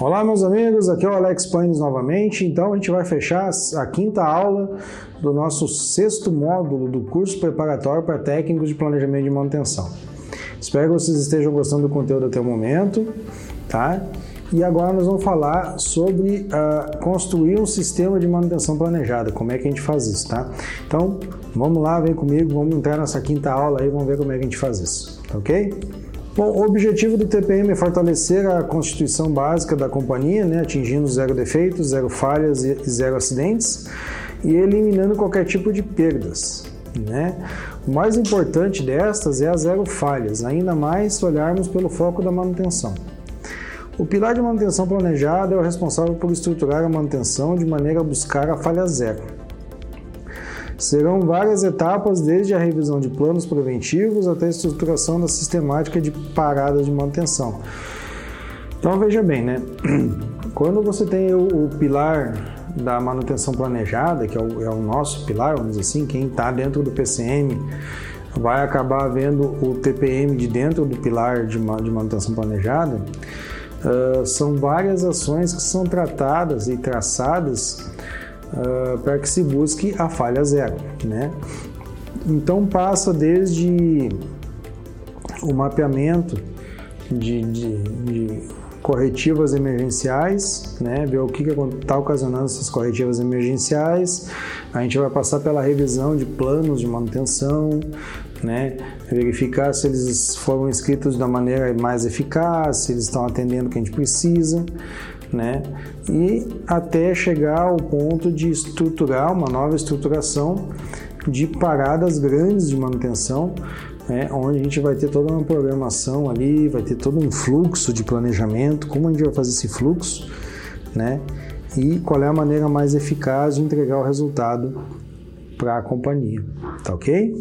Olá, meus amigos, aqui é o Alex Paines novamente. Então, a gente vai fechar a quinta aula do nosso sexto módulo do curso preparatório para técnicos de planejamento de manutenção. Espero que vocês estejam gostando do conteúdo até o momento, tá? E agora nós vamos falar sobre uh, construir um sistema de manutenção planejada, como é que a gente faz isso, tá? Então, vamos lá, vem comigo, vamos entrar nessa quinta aula aí, vamos ver como é que a gente faz isso, tá ok? Bom, o objetivo do TPM é fortalecer a constituição básica da companhia, né, atingindo zero defeitos, zero falhas e zero acidentes e eliminando qualquer tipo de perdas. Né? O mais importante destas é a zero falhas, ainda mais se olharmos pelo foco da manutenção. O pilar de manutenção planejada é o responsável por estruturar a manutenção de maneira a buscar a falha zero. Serão várias etapas, desde a revisão de planos preventivos até a estruturação da sistemática de paradas de manutenção. Então veja bem, né? Quando você tem o, o pilar da manutenção planejada, que é o, é o, nosso pilar, vamos dizer assim, quem está dentro do PCM vai acabar vendo o TPM de dentro do pilar de, de manutenção planejada. Uh, são várias ações que são tratadas e traçadas uh, para que se busque a falha zero, né? Então passa desde o mapeamento de, de, de corretivas emergenciais, né? ver o que está ocasionando essas corretivas emergenciais. A gente vai passar pela revisão de planos de manutenção, né? verificar se eles foram escritos da maneira mais eficaz, se eles estão atendendo o que a gente precisa né? E até chegar ao ponto de estruturar uma nova estruturação de paradas grandes de manutenção, né? onde a gente vai ter toda uma programação ali, vai ter todo um fluxo de planejamento, como a gente vai fazer esse fluxo, né? E qual é a maneira mais eficaz de entregar o resultado para a companhia, tá ok?